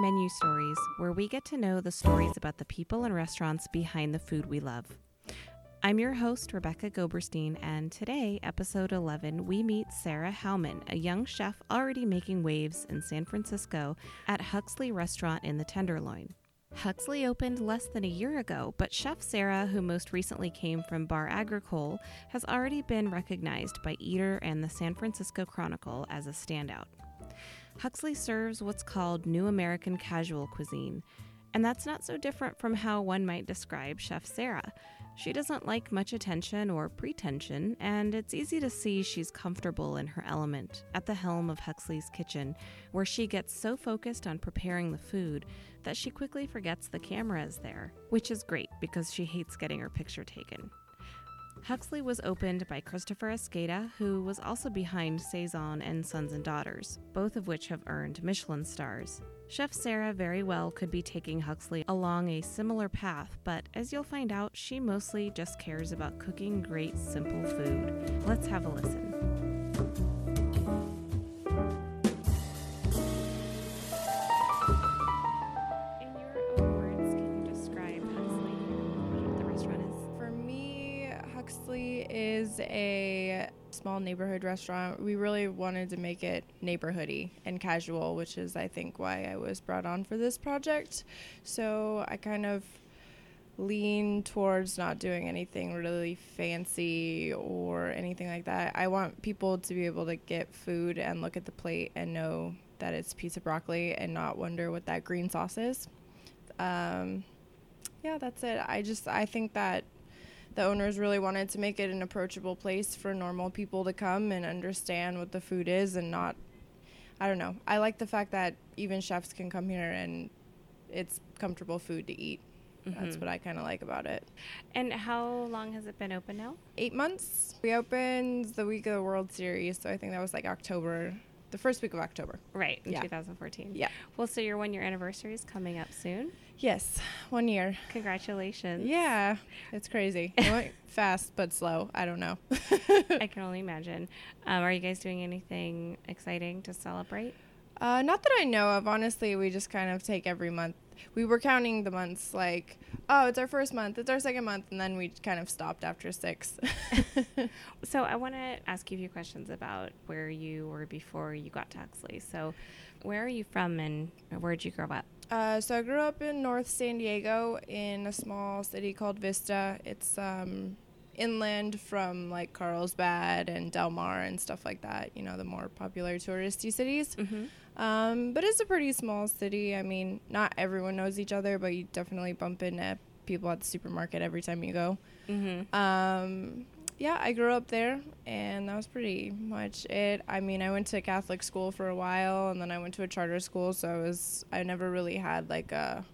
Menu Stories, where we get to know the stories about the people and restaurants behind the food we love. I'm your host, Rebecca Goberstein, and today, episode 11, we meet Sarah Hauman, a young chef already making waves in San Francisco at Huxley Restaurant in the Tenderloin. Huxley opened less than a year ago, but Chef Sarah, who most recently came from Bar Agricole, has already been recognized by Eater and the San Francisco Chronicle as a standout. Huxley serves what's called New American casual cuisine, and that's not so different from how one might describe Chef Sarah. She doesn't like much attention or pretension, and it's easy to see she's comfortable in her element at the helm of Huxley's kitchen, where she gets so focused on preparing the food that she quickly forgets the camera is there, which is great because she hates getting her picture taken. Huxley was opened by Christopher Escada, who was also behind Saison and Sons and Daughters, both of which have earned Michelin stars. Chef Sarah very well could be taking Huxley along a similar path, but as you'll find out, she mostly just cares about cooking great, simple food. Let's have a listen. Neighborhood restaurant. We really wanted to make it neighborhoody and casual, which is, I think, why I was brought on for this project. So I kind of lean towards not doing anything really fancy or anything like that. I want people to be able to get food and look at the plate and know that it's a piece of broccoli and not wonder what that green sauce is. Um, yeah, that's it. I just I think that the owners really wanted to make it an approachable place for normal people to come and understand what the food is and not I don't know. I like the fact that even chefs can come here and it's comfortable food to eat. That's Mhm. what I kind of like about it. And how long has it been open now? Eight months. We opened the week of the World Series, so I think that was like October, the first week of October. Right, in Yeah. 2014. Yeah. Well, so your one year anniversary is coming up soon. Yes, one year. Congratulations. Yeah, it's crazy. It went fast but slow. I don't know. I can only imagine. Um, are you guys doing anything exciting to celebrate? Uh, not that I know of. Honestly, we just kind of take every month. We were counting the months like, oh, it's our first month, it's our second month, and then we kind of stopped after six. So I want to ask you a few questions about where you were before you got to Huxley. So where are you from and where did you grow up? uh, so I grew up in North San Diego in a small city called Vista. It's um, inland from like Carlsbad and Del Mar and stuff like that. You know, the more popular touristy cities. Mm-hmm. Um, but it's a pretty small city. I mean, not everyone knows each other, but you definitely bump into people at the supermarket every time you go. Mm-hmm. Um, yeah, I grew up there, and that was pretty much it. I mean, I went to Catholic school for a while, and then I went to a charter school, so I was I never really had like a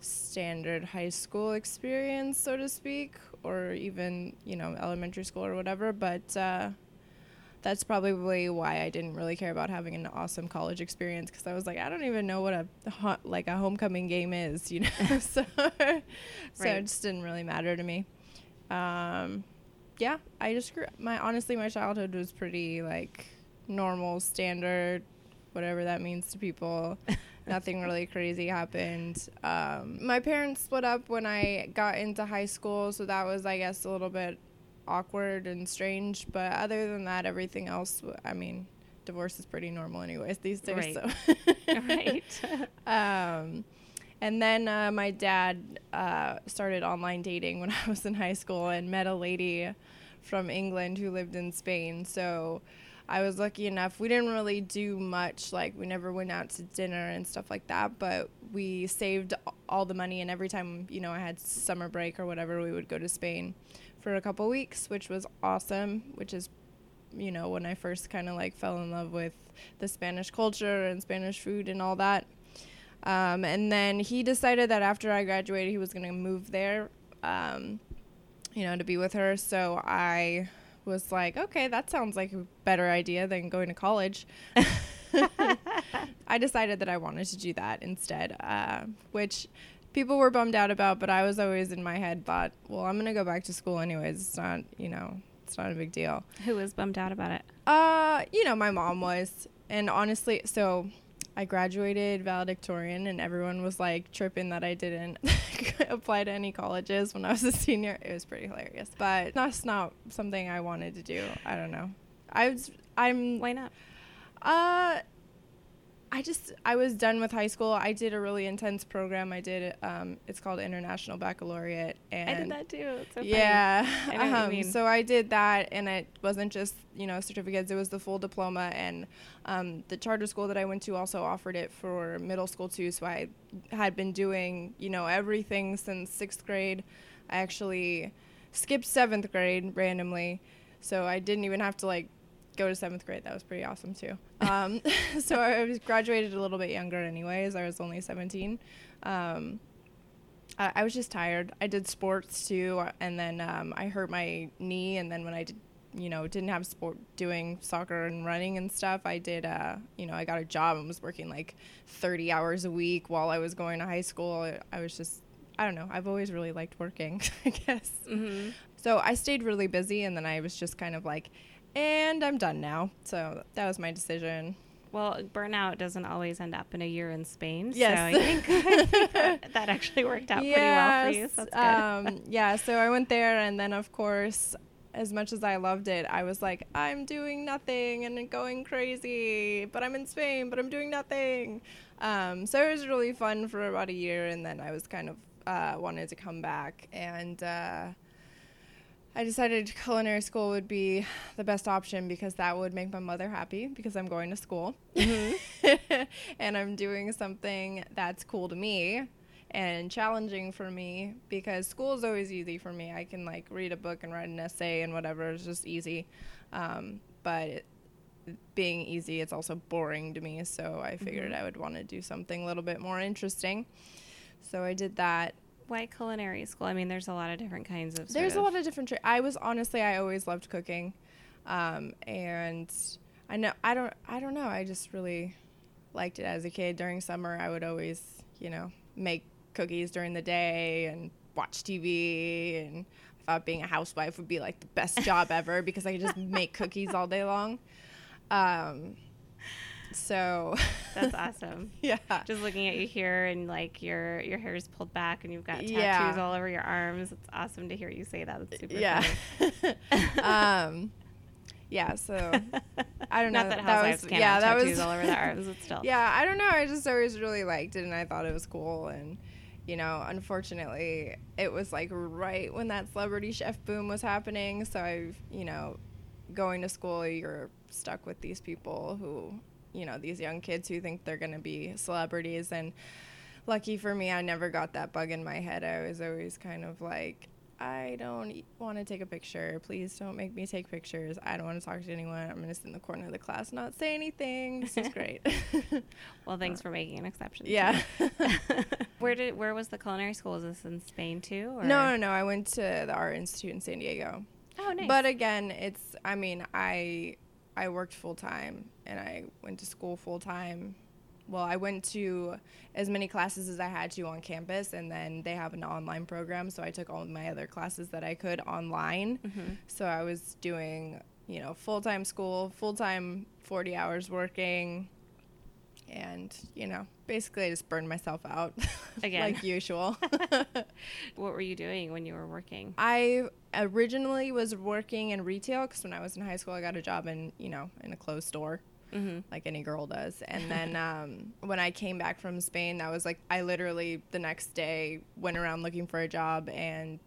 standard high school experience, so to speak, or even you know elementary school or whatever. But uh, that's probably why I didn't really care about having an awesome college experience because I was like, I don't even know what a like a homecoming game is, you know. so so Right. it just didn't really matter to me. Um, yeah, I just grew. My honestly, my childhood was pretty like normal, standard, whatever that means to people. Nothing really crazy happened. Um, my parents split up when I got into high school, so that was, I guess, a little bit awkward and strange. But other than that, everything else, I mean, divorce is pretty normal, anyways, these days. Right. So. right. Um, and then uh, my dad uh, started online dating when I was in high school and met a lady from England who lived in Spain. So I was lucky enough. We didn't really do much, like, we never went out to dinner and stuff like that, but we saved all the money. And every time, you know, I had summer break or whatever, we would go to Spain for a couple weeks, which was awesome, which is you know, when I first kind of like fell in love with the Spanish culture and Spanish food and all that. Um, and then he decided that after I graduated, he was going to move there, um, you know, to be with her. So I was like, okay, that sounds like a better idea than going to college. I decided that I wanted to do that instead, uh, which people were bummed out about, but I was always in my head thought, well, I'm going to go back to school anyways. It's not, you know, it's not a big deal. Who was bummed out about it? Uh, you know, my mom was, and honestly, so I graduated valedictorian, and everyone was like tripping that I didn't apply to any colleges when I was a senior. It was pretty hilarious, but that's not something I wanted to do. I don't know. I was. I'm. Why not? Uh, I just I was done with high school. I did a really intense program. I did um, it's called International Baccalaureate, and I did that too. It's so yeah. I know what you um, mean. so I did that, and it wasn't just you know certificates; it was the full diploma. And um, the charter school that I went to also offered it for middle school too. So I had been doing you know everything since sixth grade. I actually skipped seventh grade randomly, so I didn't even have to like go to seventh grade. That was pretty awesome too. Um, so I was graduated a little bit younger, anyways. I was only 17. Um, I, I was just tired. I did sports too, and then um, I hurt my knee. And then when I did, you know, didn't have sport doing soccer and running and stuff, I did. Uh, you know, I got a job and was working like 30 hours a week while I was going to high school. I, I was just. I don't know. I've always really liked working, I guess. Mm-hmm. So I stayed really busy, and then I was just kind of like, and I'm done now. So that was my decision. Well, burnout doesn't always end up in a year in Spain. Yes. So I think, I think that, actually worked out pretty well for you. So that's good. Um, yeah, so I went there, and then of course, as much as I loved it, I was like, I'm doing nothing and going crazy, but I'm in Spain, but I'm doing nothing. Um, so it was really fun for about a year, and then I was kind of uh, wanted to come back, and uh, I decided culinary school would be the best option because that would make my mother happy because I'm going to school and I'm doing something that's cool to me and challenging for me because school is always easy for me. I can like read a book and write an essay and whatever. It's just easy. Um, but it, being easy, it's also boring to me. So I figured Mhm. I would want to do something a little bit more interesting. So I did that Why culinary school? I mean, there's a lot of different kinds of. there's a lot of different. Tra- I was honestly, I always loved cooking, um, and I know I don't, I don't know. I just really liked it as a kid. During summer, I would always, you know, make cookies during the day and watch TV. And I thought being a housewife would be like the best job ever because I could just make cookies all day long. Um, so That's awesome. yeah. Just looking at you here and like your your hair is pulled back and you've got tattoos Yeah. all over your arms. It's awesome to hear you say that. It's super yeah. um, yeah. So I don't know. Not that That housewives was- can't yeah, that tattoos was- all over their arms, but still. yeah, I don't know. I just always really liked it, and I thought it was cool. And you know, unfortunately, it was like right when that celebrity chef boom was happening. So I've, you know, going to school, you're stuck with these people who, you know, these young kids who think they're gonna be celebrities. And lucky for me, I never got that bug in my head. I was always kind of like. I don't want to take a picture. Please don't make me take pictures. I don't want to talk to anyone. I'm going to sit in the corner of the class, not say anything. This is great. Well, thanks uh, for making an exception. Yeah. where did where was the culinary school? Is this in Spain too? Or? no, no, no. I went to the Art Institute in San Diego. Oh, nice. But again, it's I mean, I I worked full time and I went to school full time. Well, I went to as many classes as I had to on campus and then they have an online program, so I took all of my other classes that I could online. Mhm. So I was doing, you know, full-time school, full-time 40 hours working and, you know, basically I just burned myself out Again. like usual. What were you doing when you were working? I originally was working in retail because when I was in high school, I got a job in you know in a clothes store, Mm-hmm. like any girl does. And then um, when I came back from Spain, that was like I literally the next day went around looking for a job, and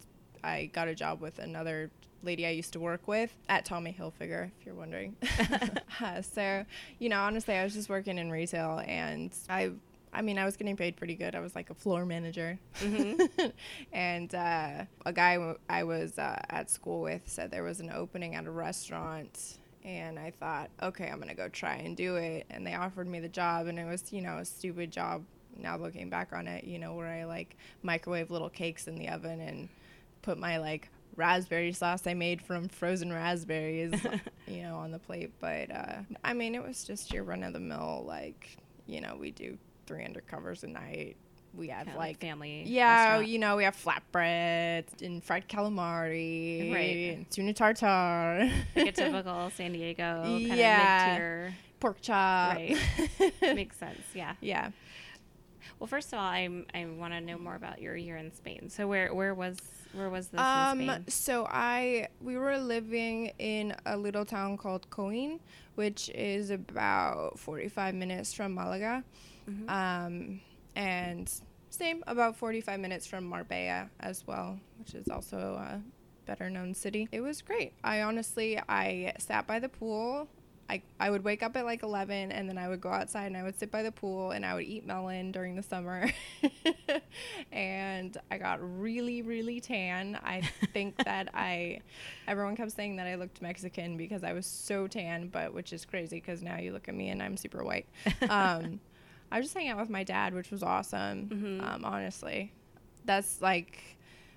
I got a job with another lady I used to work with at Tommy Hilfiger, if you're wondering. Uh, so you know, honestly, I was just working in retail, and I. I mean, I was getting paid pretty good. I was like a floor manager. Mm-hmm. and uh, a guy w- I was uh, at school with said there was an opening at a restaurant. And I thought, okay, I'm going to go try and do it. And they offered me the job, and it was, you know, a stupid job now looking back on it, you know, where I like microwave little cakes in the oven and put my like raspberry sauce I made from frozen raspberries, you know, on the plate. But uh, I mean, it was just your run of the mill, like, you know, we do three undercovers a night. We have Kinda like family. yeah, restaurant. you know, we have flatbread and fried calamari, Right. and tuna tartare. like a typical San Diego kind Yeah. of mid-tier. pork chop. Right. Makes sense. Yeah. Yeah. Well, first of all, I'm I want to know more about your year in Spain. So where where was where was this Um, so I we were living in a little town called Coin, which is about 45 minutes from Malaga. Mhm. Um, and same about 45 minutes from Marbella as well, which is also a better known city. It was great. I honestly I sat by the pool. I, I would wake up at like 11 and then I would go outside and I would sit by the pool and I would eat melon during the summer. and I got really, really tan. I think that I, everyone kept saying that I looked Mexican because I was so tan, but which is crazy because now you look at me and I'm super white. Um, I was just hanging out with my dad, which was awesome. Mhm. Um, honestly, that's like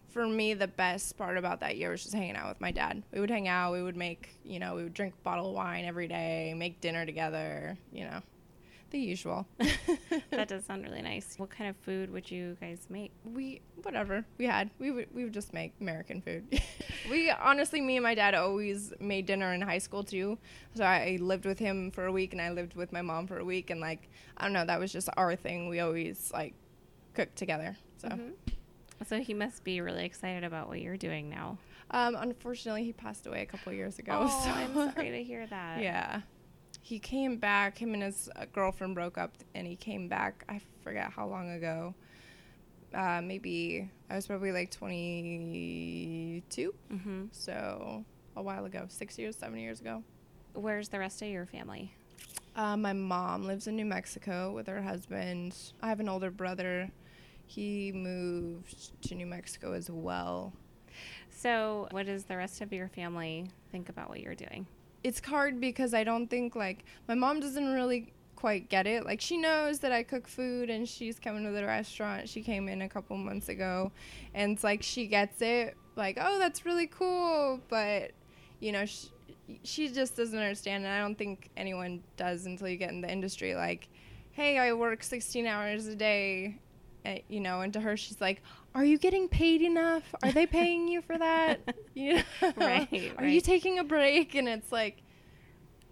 for me the best part about that year was just hanging out with my dad. We would hang out. We would make you know we would drink a bottle of wine every day, make dinner together. You know, the usual. that does sound really nice. What kind of food would you guys make? we whatever we had we would we would just make american food we honestly me and my dad always made dinner in high school too so i lived with him for a week and i lived with my mom for a week and like i don't know that was just our thing we always like cooked together so Mhm. So he must be really excited about what you're doing now. um unfortunately he passed away a couple years ago oh, so I'm sorry to hear that. yeah he came back him and his uh, girlfriend broke up and he came back i forget how long ago. Uh, maybe i was probably like 22 hmm so a while ago six years seven years ago. Where's the rest of your family? uh, my mom lives in new mexico with her husband. I have an older brother. He moved to new mexico as well. So, what does the rest of your family think about what you're doing? It's hard because I don't think like my mom doesn't really quite get it. Like she knows that I cook food and she's coming to the restaurant. She came in a couple months ago and it's like she gets it like, "Oh, that's really cool." But you know, she, she just doesn't understand and I don't think anyone does until you get in the industry like, "Hey, I work 16 hours a day." Uh, you know, and to her she's like, "Are you getting paid enough? Are they paying you for that?" you know? Right, Are you taking a break? And it's like,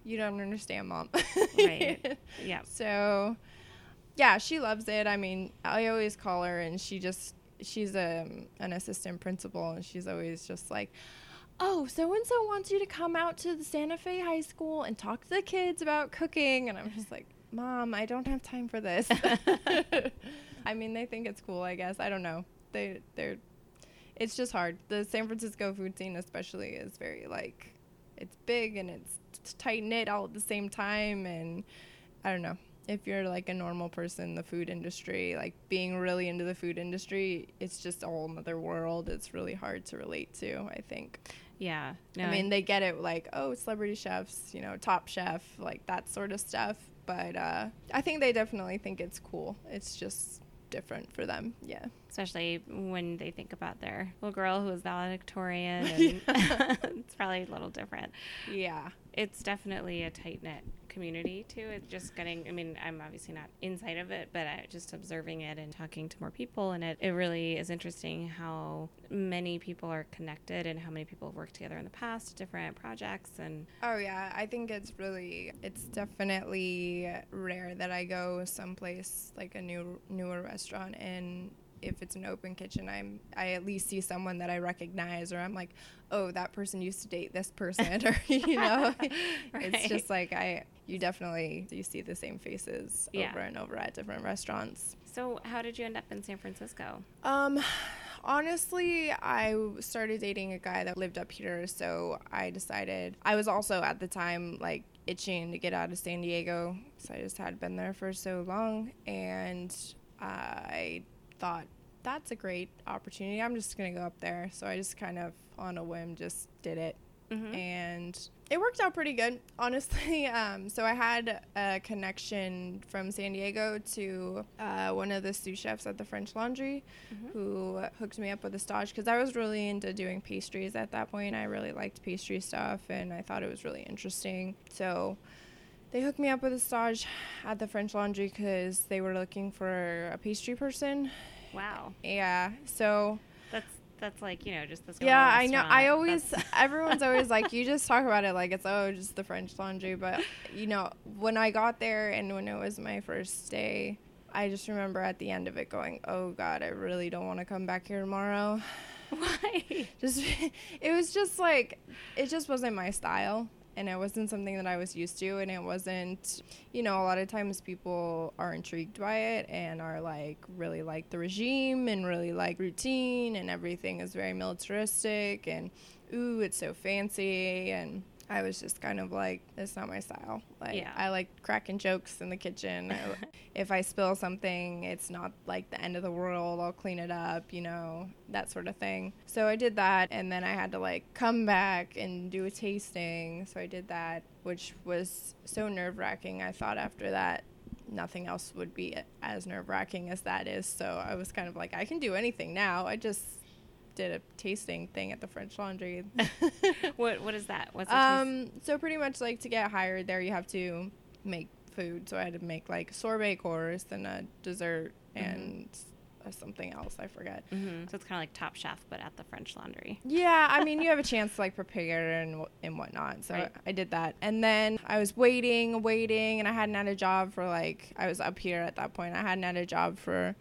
you don't understand, mom. Right. Yeah. So, yeah, she loves it. I mean, I always call her, and she just she's a an assistant principal, and she's always just like. Oh, so and so wants you to come out to the Santa Fe High School and talk to the kids about cooking. And I'm just like, Mom, I don't have time for this. I mean, they think it's cool, I guess. I don't know. They they're it's just hard. The San Francisco food scene especially is very like it's big and it's tight knit all at the same time and I don't know. If you're like a normal person in the food industry, like being really into the food industry, it's just a whole other world. It's really hard to relate to, I think. Yeah. No, I mean, they get it like, oh, celebrity chefs, you know, top chef, like that sort of stuff. But uh, I think they definitely think it's cool. It's just different for them. Yeah. especially when they think about their little girl who was valedictorian. And Yeah. it's probably a little different. Yeah. It's definitely a tight knit community too. It's just getting. I mean, I'm obviously not inside of it, but I, just observing it and talking to more people, and it it really is interesting how many people are connected and how many people have worked together in the past, different projects, and Oh yeah, I think it's really it's definitely rare that I go someplace like a new newer restaurant and if it's an open kitchen I'm I at least see someone that I recognize or I'm like, "Oh, that person used to date this person." or you know. It's just like I you definitely you see the same faces Yeah. over and over at different restaurants. so how did you end up in San Francisco? Um, honestly, I started dating a guy that lived up here, so I decided I was also at the time like itching to get out of San Diego, so I just had been there for so long, and I thought that's a great opportunity. I'm just gonna go up there, so I just kind of on a whim just did it Mhm. and it worked out pretty good, honestly. Um, so I had a connection from San Diego to uh, one of the sous chefs at the French Laundry, Mhm. who hooked me up with a stage because I was really into doing pastries at that point. I really liked pastry stuff, and I thought it was really interesting. So they hooked me up with a stage at the French Laundry because they were looking for a pastry person. Wow, Yeah, so that's that's like you know just this. Yeah, I know. I always, That's- everyone's always like, you just talk about it like it's oh, just the French Laundry. But you know, when I got there and when it was my first day, I just remember at the end of it going, oh God, I really don't want to come back here tomorrow. why? Just, it was just like, it just wasn't my style. And it wasn't something that I was used to. And it wasn't, you know, a lot of times people are intrigued by it and are like, really like the regime and really like routine and everything is very militaristic and, ooh, it's so fancy. And I was just kind of like, it's not my style. Like, Yeah. I like cracking jokes in the kitchen. If I spill something, it's not like the end of the world. I'll clean it up, you know, that sort of thing. So I did that, and then I had to like come back and do a tasting. So I did that, which was so nerve wracking. I thought after that, nothing else would be as nerve wracking as that is. So I was kind of like, I can do anything now. I just did a tasting thing at the French Laundry. what what is that? What's? Um, so pretty much like to get hired there, you have to make food. So I had to make like sorbet course and a dessert Mhm. and something else. I forget. Mhm. So it's kind of like Top Chef, but at the French Laundry. Yeah, I mean you have a chance to like prepare and and whatnot. So Right. I did that, and then I was waiting, waiting, and I hadn't had a job for like I was up here at that point. I hadn't had a job for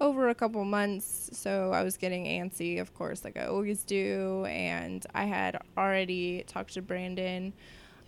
over a couple months, so I was getting antsy, of course, like I always do. And I had already talked to Brandon,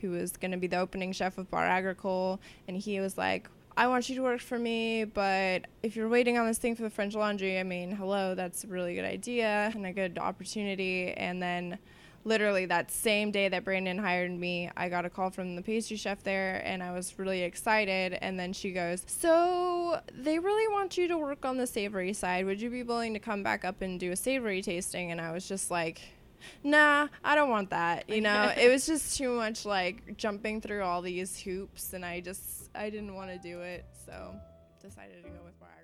who was going to be the opening chef of Bar Agricole, and he was like, I want you to work for me, but if you're waiting on this thing for the French Laundry, I mean, hello, that's a really good idea and a good opportunity. And then literally that same day that Brandon hired me, I got a call from the pastry chef there and I was really excited. And then she goes, So they really want you to work on the savory side. Would you be willing to come back up and do a savory tasting? And I was just like, Nah, I don't want that. You know, it was just too much like jumping through all these hoops and I just, I didn't want to do it. So decided to go with Agricole.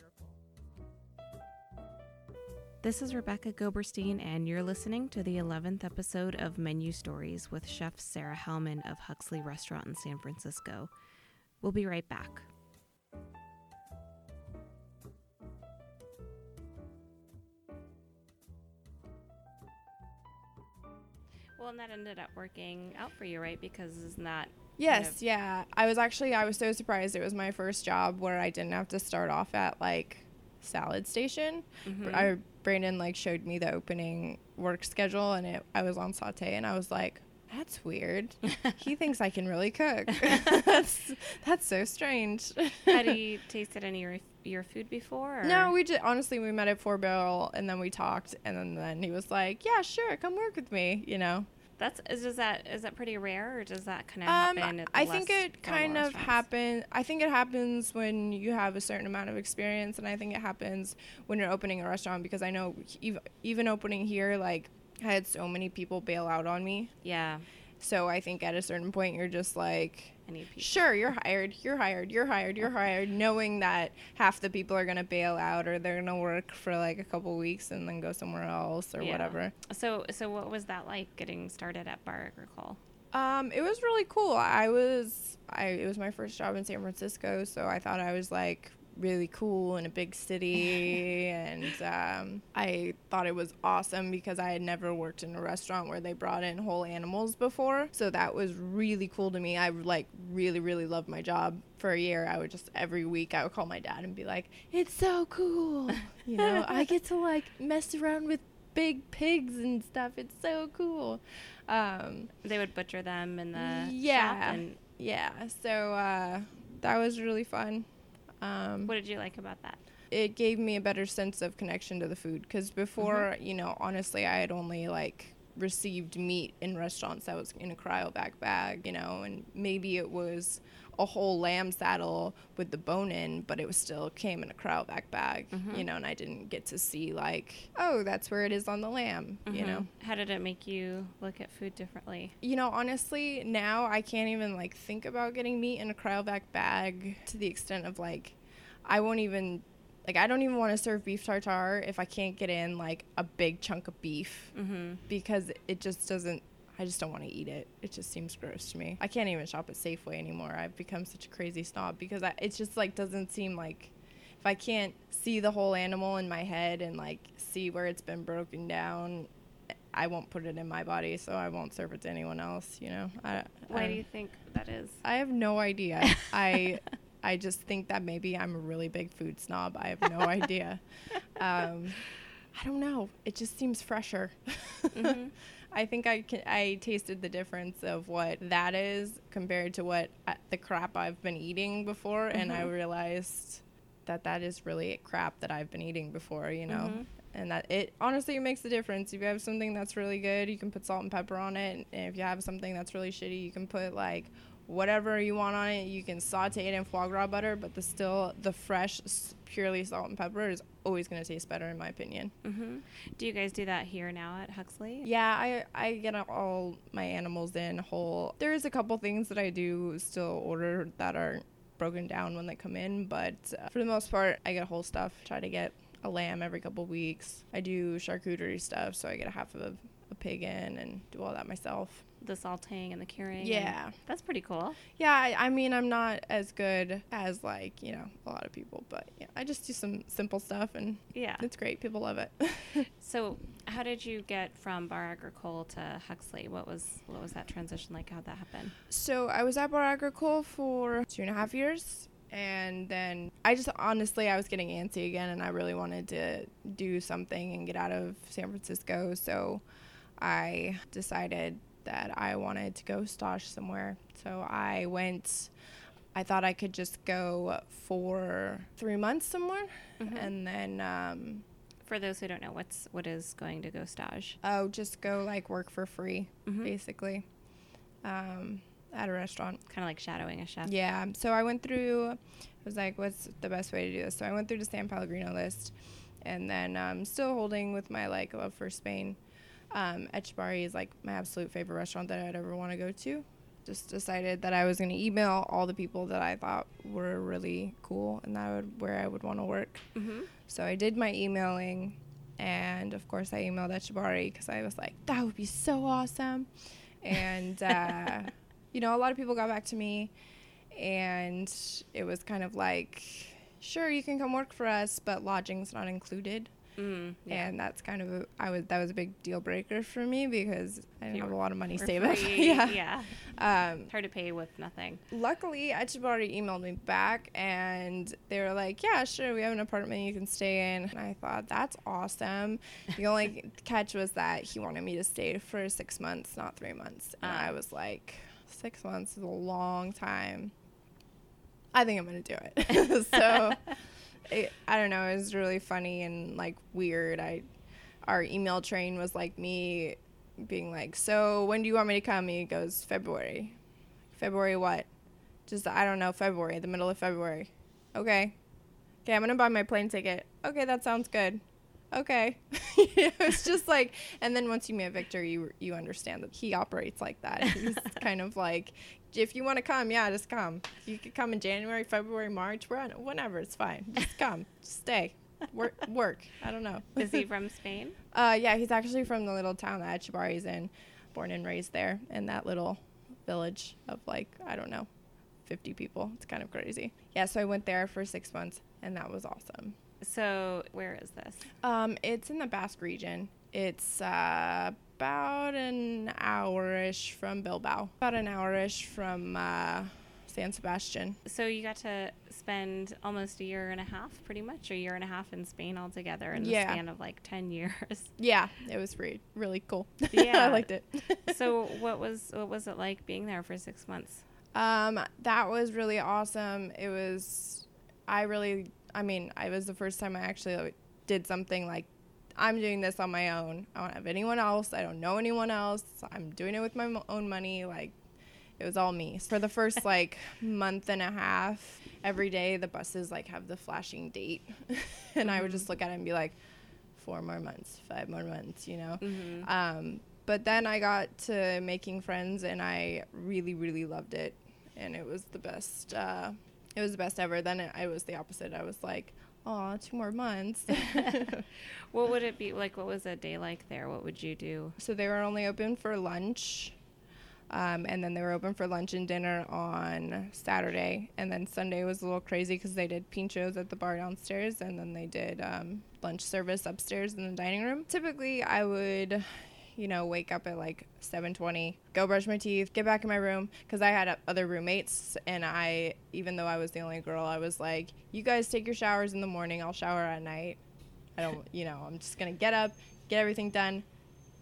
This is Rebecca Goberstein, and you're listening to the 11th episode of Menu Stories with Chef Sarah Hauman of Huxley Restaurant in San Francisco. We'll be right back. Well, and that ended up working out for you, right? Because isn't that Yes, of- yeah. I was actually I was so surprised. It was my first job where I didn't have to start off at like salad station. Mhm. I Brandon like showed me the opening work schedule and it I was on saute and I was like, that's weird. he thinks I can really cook. that's that's so strange. Had he tasted any of your, your food before? Or? No, we just honestly we met at Four Barrel and then we talked and then, then he was like, "Yeah, sure, come work with me," you know. That's is, is that is that pretty rare, or does that kind of Um, happen? At the I think it kind of restaurants? happen. I think it happens when you have a certain amount of experience, and I think it happens when you're opening a restaurant because I know ev- even opening here, like I had so many people bail out on me. Yeah, So I think at a certain point you're just like, I need people. sure, you're hired, you're hired, you're hired, you're hired, knowing that half the people are gonna bail out or they're gonna work for like a couple weeks and then go somewhere else or Yeah. whatever. So so what was that like getting started at Bar Agricole? Um, it was really cool. I was I it was my first job in San Francisco, so I thought I was like really cool in a big city and um, I thought it was awesome because I had never worked in a restaurant where they brought in whole animals before. So that was really cool to me. I like really really loved my job. For a year, I would just every week I would call my dad and be like, "It's so cool." You know, I get to like mess around with big pigs and stuff. It's so cool. Um, They would butcher them in the Yeah. shop. And yeah, so uh, that was really fun. Um, what did you like about that? it gave me a better sense of connection to the food because before, you know, honestly, I had only like received meat in restaurants that was in a cryovac bag, you know, and maybe it was a whole lamb saddle with the bone in, but it was still came in a cryovac bag, Mhm. you know, and I didn't get to see like, oh, that's where it is on the lamb, you know. How did it make you look at food differently? You know, honestly, now I can't even like think about getting meat in a cryovac bag to the extent of like I won't even like I don't even want to serve beef tartare if I can't get in like a big chunk of beef Mm-hmm. because it just doesn't I just don't want to eat it. It just seems gross to me. I can't even shop at Safeway anymore. I've become such a crazy snob because I, it just like doesn't seem like if I can't see the whole animal in my head and like see where it's been broken down, I won't put it in my body, so I won't serve it to anyone else. You know. I, Why I, do you think that is? I have no idea. I I just think that maybe I'm a really big food snob. I have no idea. Um, I don't know. It just seems fresher. Mhm. I think I can. I tasted the difference of what that is compared to what uh, the crap I've been eating before, and I Mhm. realized that that is really crap that I've been eating before. You know. Mhm. And that it honestly it makes a difference. If you have something that's really good, you can put salt and pepper on it. And if you have something that's really shitty, you can put like whatever you want on it. You can saute it in foie gras butter, but the still the fresh, purely salt and pepper is always gonna taste better in my opinion. Mhm. Do you guys do that here now at Huxley? Yeah, I I get all my animals in whole. There is a couple things that I do still order that are broken down when they come in, but uh, for the most part, I get whole stuff. Try to get a lamb every couple weeks. I do charcuterie stuff, so I get a half of a, a pig in and do all that myself. The sauteing and the curing. Yeah. that's pretty cool. Yeah, I, I mean, I'm not as good as like you know a lot of people, but yeah, I just do some simple stuff and Yeah. it's great. People love it. So, how did you get from Bar Agricole to Huxley? What was what was that transition like? How'd that happen? So I was at Bar Agricole for two and a half years. And then I just honestly, I was getting antsy again, and I really wanted to do something and get out of San Francisco. So I decided that I wanted to go stage somewhere. So I went, I thought I could just go for three months somewhere. Mhm. And then, um, For those who don't know, what's what is going to go stage? oh, just go like work for free, Mhm. basically, um, at a restaurant. Kind of like shadowing a chef. Yeah. So I went through. I was like, "What's the best way to do this?" So I went through the San Pellegrino list, and then um, still holding with my like love for Spain. Um, Etxebarri is like my absolute favorite restaurant that I'd ever want to go to. Just decided that I was going to email all the people that I thought were really cool and that would where I would want to work. Mm-hmm. So I did my emailing, and of course I emailed Etxebarri because I was like, that would be so awesome. And uh, you know, a lot of people got back to me, and it was kind of like, sure, you can come work for us, but lodging's not included. Mm, yeah. And that's kind of a, I was that was a big deal breaker for me because I didn't have a lot of money saved up. yeah. yeah. Um, It's hard to pay with nothing. luckily Etxebarri emailed me back and they were like, Yeah, sure, we have an apartment you can stay in. And I thought, That's awesome. The only catch was that he wanted me to stay for six months, not three months. And Ah. I was like, Six months is a long time. I think I'm going to do it. so it, I don't know. It was really funny and like weird. I, our email train was like me being like, So when do you want me to come? He goes, February. February what? Just I don't know, February, the middle of February. Okay. Okay, I'm gonna buy my plane ticket. Okay, that sounds good. Okay. it's just like and then once you meet Victor you you understand that he operates like that. He's kind of like if you want to come, yeah, just come. You could come in January, February, March, whenever, it's fine. Just come. Just stay. Work work. I don't know. Is he from Spain? Uh, yeah, he's actually from the little town that Etxebarri's in, born and raised there in that little village of like I don't know, 50 people. It's kind of crazy. Yeah, so I went there for six months, and that was awesome. So where is this? Um, it's in the Basque region. It's uh, about an hour-ish from Bilbao, about an hour-ish from uh, San Sebastian. So you got to spend almost a year and a half, pretty much a year and a half in Spain altogether in Yeah. the span of like ten years. Yeah, it was re- really cool. Yeah. I liked it. so what was what was it like being there for six months? Um, that was really awesome. It was, I really, I mean, it was the first time I actually did something like, I'm doing this on my own. I don't have anyone else. I don't know anyone else. I'm doing it with my own money. Like, it was all me. For the first like month and a half, every day the buses like have the flashing date, and I would just look at it and be like, four more months, five more months, you know. Mm-hmm. Um, but then I got to making friends, and I really, really loved it, and it was the best. Uh, it was the best ever. Then it, I was the opposite. I was like, "Oh, two more months." what would it be like? What was a day like there? What would you do? so they were only open for lunch. Um, and then they were open for lunch and dinner on Saturday. And then Sunday was a little crazy because they did pinchos at the bar downstairs and then they did um, lunch service upstairs in the dining room. Typically, I would you know, wake up at like 7:20, go brush my teeth, get back in my room cuz I had other roommates and I even though I was the only girl, I was like, "You guys take your showers in the morning, I'll shower at night." I don't, you know, I'm just going to get up, get everything done,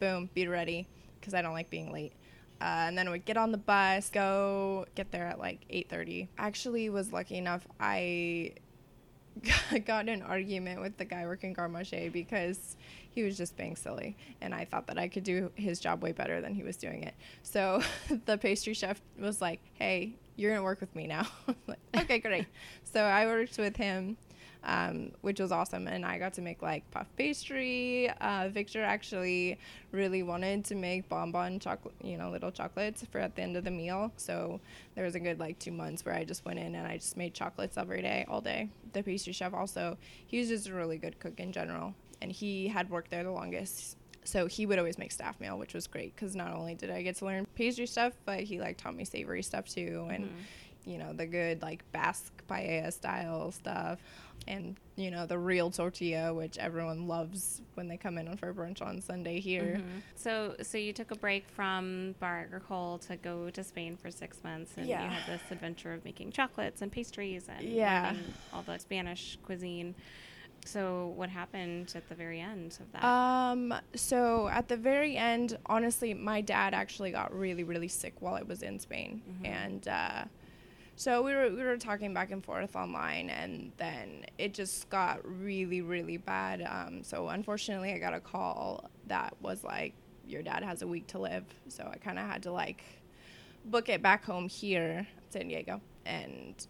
boom, be ready cuz I don't like being late. Uh, and then we get on the bus, go get there at like 8:30. Actually, was lucky enough I got an argument with the guy working garde manger because he was just being silly and i thought that i could do his job way better than he was doing it so the pastry chef was like hey you're gonna work with me now like, okay great so i worked with him um, which was awesome. And I got to make like puff pastry. Uh, Victor actually really wanted to make bonbon chocolate, you know, little chocolates for at the end of the meal. So there was a good like two months where I just went in and I just made chocolates every day, all day. The pastry chef also, he was just a really good cook in general. And he had worked there the longest. So he would always make staff meal which was great because not only did i get to learn pastry stuff but he like taught me savory stuff too and mm-hmm. you know, the good like Basque paella style stuff and you know the real tortilla which everyone loves when they come in for brunch on sunday here. Mm-hmm. so so you took a break from bar agricole to go to spain for six months and yeah. you had this adventure of making chocolates and pastries and yeah. all the spanish cuisine so what happened at the very end of that um so at the very end honestly my dad actually got really really sick while i was in spain mm-hmm. and uh so we were we were talking back and forth online, and then it just got really really bad. Um, so unfortunately, I got a call that was like, "Your dad has a week to live." So I kind of had to like book it back home here, San Diego, and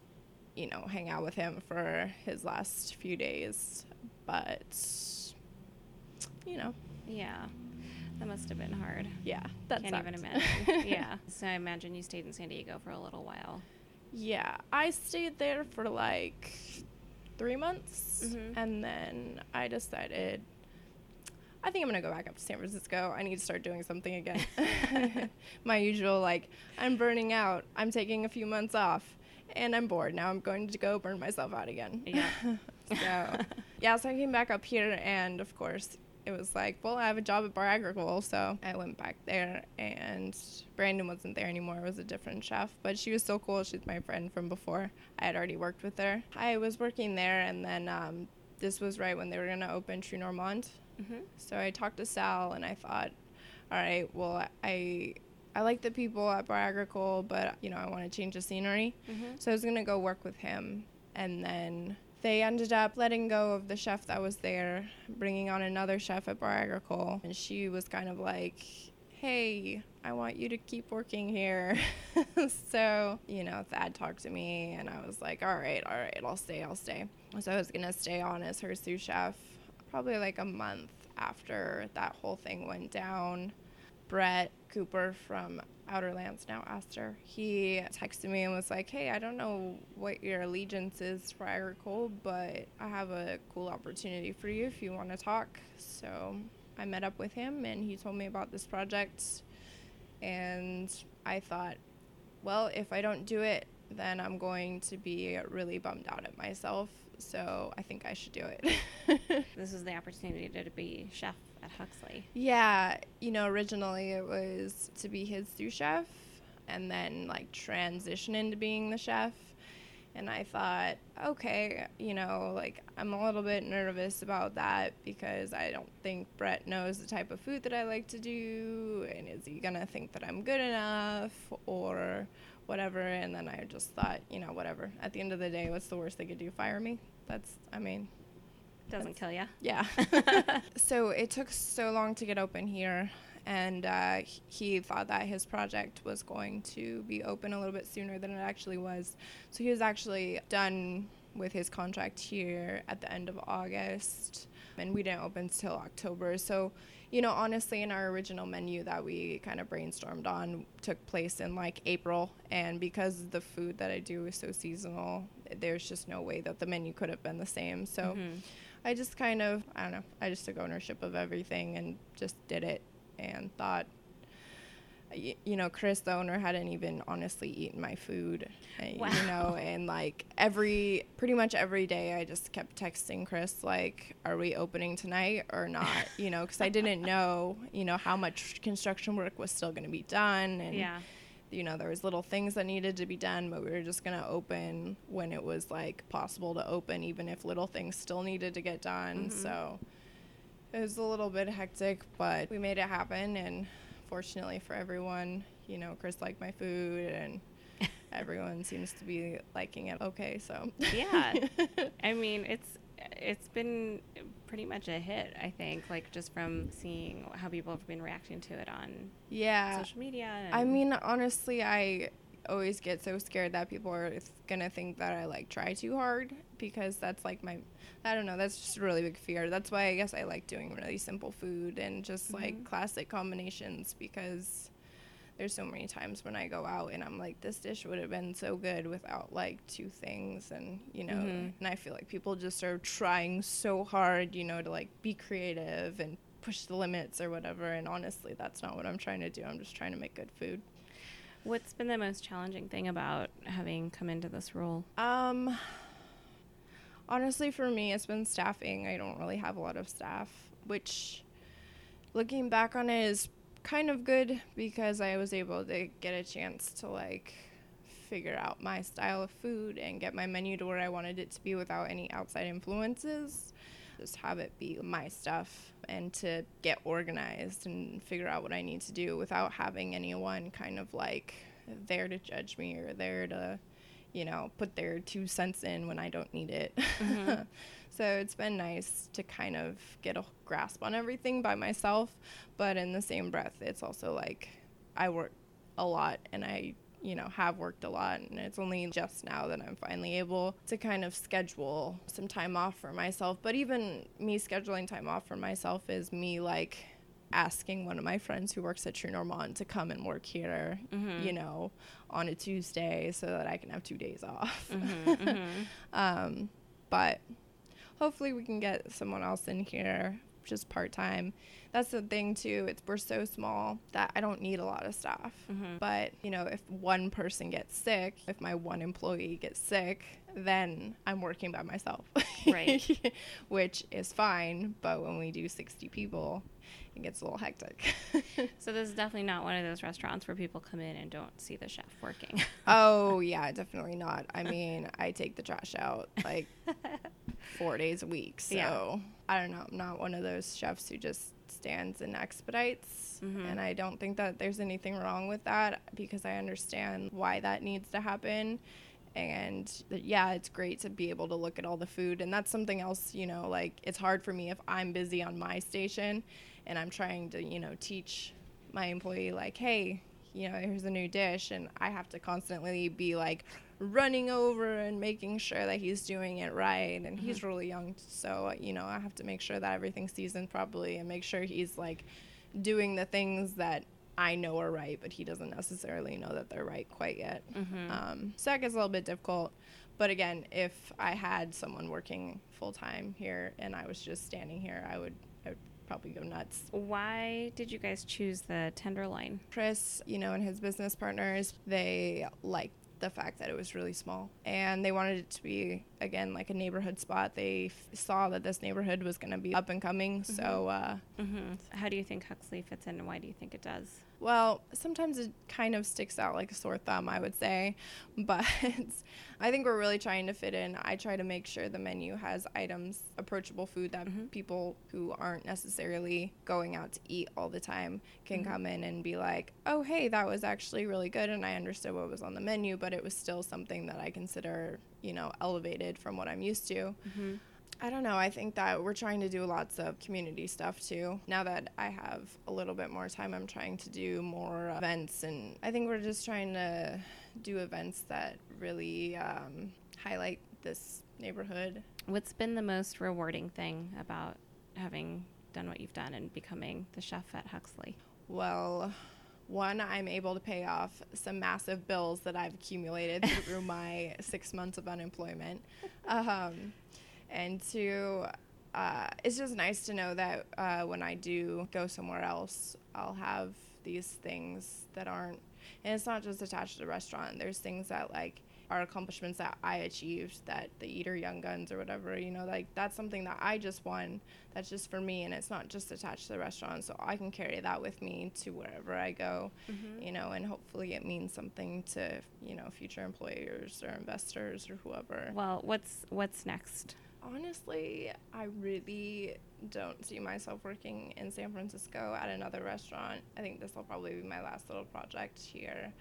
you know hang out with him for his last few days. But you know, yeah. That must have been hard. Yeah, that can't sucked. even imagine. yeah. So I imagine you stayed in San Diego for a little while. Yeah, I stayed there for like three months, mm-hmm. and then I decided I think I'm gonna go back up to San Francisco. I need to start doing something again. My usual like I'm burning out. I'm taking a few months off, and I'm bored. Now I'm going to go burn myself out again. Yeah. so yeah, so I came back up here, and of course it was like, well, I have a job at Bar Agricole, so I went back there, and Brandon wasn't there anymore. It was a different chef, but she was so cool. She's my friend from before. I had already worked with her. I was working there, and then um, this was right when they were gonna open Trou Normand. Mm-hmm. So I talked to Sal, and I thought, all right, well, I I like the people at Bar Agricole, but you know, I want to change the scenery. Mm-hmm. So I was gonna go work with him, and then they ended up letting go of the chef that was there, bringing on another chef at Bar Agricole. And she was kind of like, hey, I want you to keep working here. so, you know, Thad talked to me and I was like, all right, all right, I'll stay, I'll stay. So I was going to stay on as her sous chef probably like a month after that whole thing went down. Brett Cooper from Outerlands now asked her. He texted me and was like, "Hey, I don't know what your allegiance is for Agricole, but I have a cool opportunity for you if you want to talk." So I met up with him and he told me about this project, and I thought, well, if I don't do it, then I'm going to be really bummed out at myself. So I think I should do it. this is the opportunity to be chef at Huxley. Yeah, you know, originally it was to be his sous chef and then like transition into being the chef. And I thought, okay, you know, like I'm a little bit nervous about that because I don't think Brett knows the type of food that I like to do. And is he going to think that I'm good enough or whatever? And then I just thought, you know, whatever. At the end of the day, what's the worst they could do? Fire me? That's, I mean, doesn't kill you. Yeah. so it took so long to get open here, and uh, he thought that his project was going to be open a little bit sooner than it actually was. So he was actually done with his contract here at the end of August, and we didn't open till October. So, you know, honestly, in our original menu that we kind of brainstormed on took place in like April, and because the food that I do is so seasonal, there's just no way that the menu could have been the same. So. Mm-hmm I just kind of, I don't know, I just took ownership of everything and just did it and thought, y- you know, Chris, the owner, hadn't even honestly eaten my food, uh, Wow. you know, and like every, pretty much every day, I just kept texting Chris, like, are we opening tonight or not? You know, because I didn't know, you know, how much construction work was still going to be done. And, Yeah. You know, there was little things that needed to be done, but we were just going to open when it was like possible to open, even if little things still needed to get done. Mhm. So it was a little bit hectic, but we made it happen. And fortunately for everyone, you know, Chris liked my food and everyone seems to be liking it okay. So Yeah. I mean, it's it's been pretty much a hit, I think, like just from seeing how people have been reacting to it on yeah. social media. I mean, honestly, I always get so scared that people are gonna think that I like try too hard because that's like my, I don't know, that's just a really big fear. That's why I guess I like doing really simple food and just like Mhm. classic combinations because there's so many times when I go out and I'm like, this dish would have been so good without like two things, and you know, Mhm. and I feel like people just are trying so hard, you know, to like be creative and push the limits or whatever. And honestly, that's not what I'm trying to do. I'm just trying to make good food. what's been the most challenging thing about having come into this role? Um, honestly, for me, it's been staffing. I don't really have a lot of staff, which, looking back on it, is kind of good because I was able to get a chance to like figure out my style of food and get my menu to where I wanted it to be without any outside influences. Just have it be my stuff and to get organized and figure out what I need to do without having anyone kind of like there to judge me or there to, you know, put their two cents in when I don't need it. Mhm. so it's been nice to kind of get a grasp on everything by myself, but in the same breath, it's also like I work a lot and I you know have worked a lot and it's only just now that I'm finally able to kind of schedule some time off for myself but even me scheduling time off for myself is me like asking one of my friends who works at Trou Normand to come and work here Mhm. you know on a Tuesday so that I can have 2 days off Mhm, mhm. um, but hopefully we can get someone else in here just part-time that's the thing too it's we're so small that i don't need a lot of staff Mhm. but you know if one person gets sick if my one employee gets sick then i'm working by myself Right. which is fine but when we do 60 people it gets a little hectic So this is definitely not one of those restaurants where people come in and don't see the chef working. oh yeah definitely not i mean i take the trash out like four days a week. So Yeah. I don't know. I'm not one of those chefs who just stands and expedites. Mhm. And I don't think that there's anything wrong with that because I understand why that needs to happen. And yeah, it's great to be able to look at all the food. And that's something else, you know, like it's hard for me if I'm busy on my station and I'm trying to, you know, teach my employee, like, hey, you know, here's a new dish. And I have to constantly be like running over and making sure that he's doing it right. And he's really young. So, you know, I have to make sure that everything's seasoned properly and make sure he's like doing the things that I know are right, but he doesn't necessarily know that they're right quite yet. Mhm. Um, so that gets a little bit difficult. But again, if I had someone working full time here and I was just standing here, I would, I would probably go nuts. Why did you guys choose the tenderloin? Chris, you know, and his business partners, they liked the fact that it was really small and they wanted it to be again like a neighborhood spot. They f- saw that this neighborhood was going to be up and coming, so uh, hmm How do you think Huxley fits in, and why do you think it does? Well, sometimes it kind of sticks out like a sore thumb, I would say. But I think we're really trying to fit in. I try to make sure the menu has items, approachable food that Mhm. people who aren't necessarily going out to eat all the time can Mhm. come in and be like, oh, hey, that was actually really good. And I understood what was on the menu, but it was still something that I consider, you know, elevated from what I'm used to. Mm-hmm. I don't know. I think that we're trying to do lots of community stuff too. Now that I have a little bit more time, I'm trying to do more events, and I think we're just trying to do events that really um, highlight this neighborhood. What's been the most rewarding thing about having done what you've done and becoming the chef at Huxley? Well, one, I'm able to pay off some massive bills that I've accumulated through my six months of unemployment. Um, and two, uh, it's just nice to know that uh, when I do go somewhere else, I'll have these things that aren't and it's not just attached to the restaurant. There's things that like are accomplishments that I achieved that the Eater Young Guns or whatever, you know, like that's something that I just won. That's just for me and it's not just attached to the restaurant. So I can carry that with me to wherever I go, mm-hmm. you know, and hopefully it means something to, you know, future employers or investors or whoever. Well, what's what's next? Honestly, I really don't see myself working in San Francisco at another restaurant. I think this will probably be my last little project here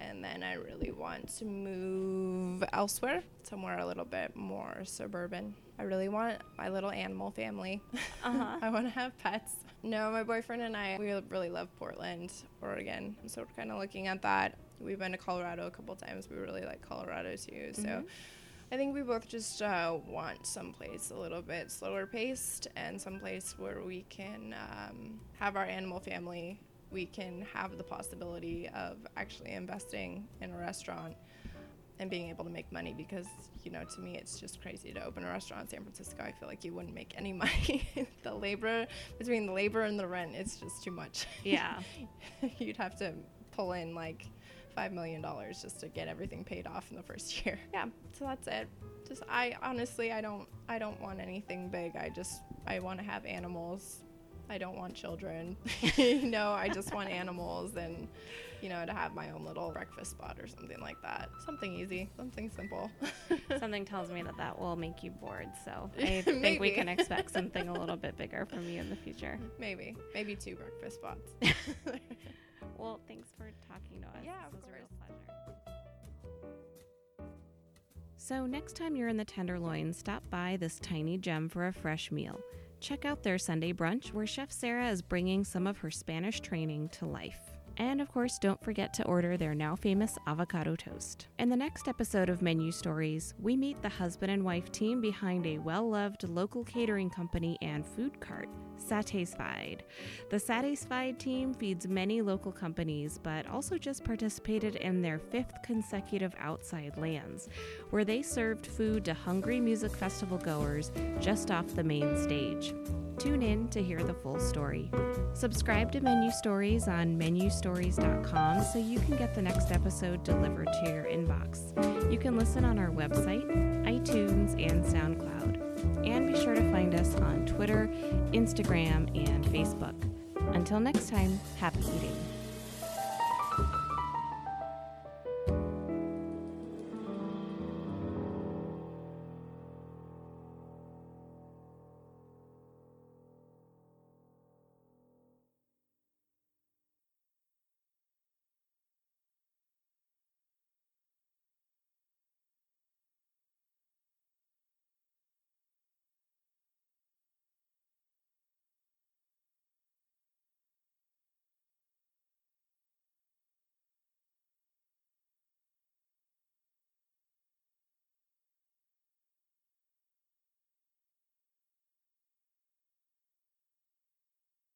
and then I really want to move elsewhere, somewhere a little bit more suburban. I really want my little animal family. Uh-huh. I want to have pets. No, my boyfriend and I, we really love Portland, Oregon. So we're kind of looking at that. We've been to Colorado a couple times. We really like Colorado too. So mm-hmm. I think we both just uh, want someplace a little bit slower paced and someplace where we can um, have our animal family we can have the possibility of actually investing in a restaurant and being able to make money because you know to me it's just crazy to open a restaurant in San Francisco. I feel like you wouldn't make any money. the labor between the labor and the rent, it's just too much. Yeah. You'd have to pull in like five million dollars just to get everything paid off in the first year. Yeah. So that's it. Just I honestly I don't I don't want anything big. I just I want to have animals I don't want children. you know, I just want animals and, you know, to have my own little breakfast spot or something like that. Something easy, something simple. something tells me that that will make you bored. So I think we can expect something a little bit bigger from you in the future. Maybe, maybe two breakfast spots. well, thanks for talking to us. Yeah, it was a real pleasure. So, next time you're in the Tenderloin, stop by this tiny gem for a fresh meal check out their Sunday brunch where Chef Sarah is bringing some of her Spanish training to life. And of course, don't forget to order their now famous avocado toast. In the next episode of Menu Stories, we meet the husband and wife team behind a well loved local catering company and food cart, Satisfied. The Satisfied team feeds many local companies, but also just participated in their fifth consecutive Outside Lands, where they served food to hungry music festival goers just off the main stage. Tune in to hear the full story. Subscribe to Menu Stories on menustories.com so you can get the next episode delivered to your inbox. You can listen on our website, iTunes, and SoundCloud. And be sure to find us on Twitter, Instagram, and Facebook. Until next time, happy eating.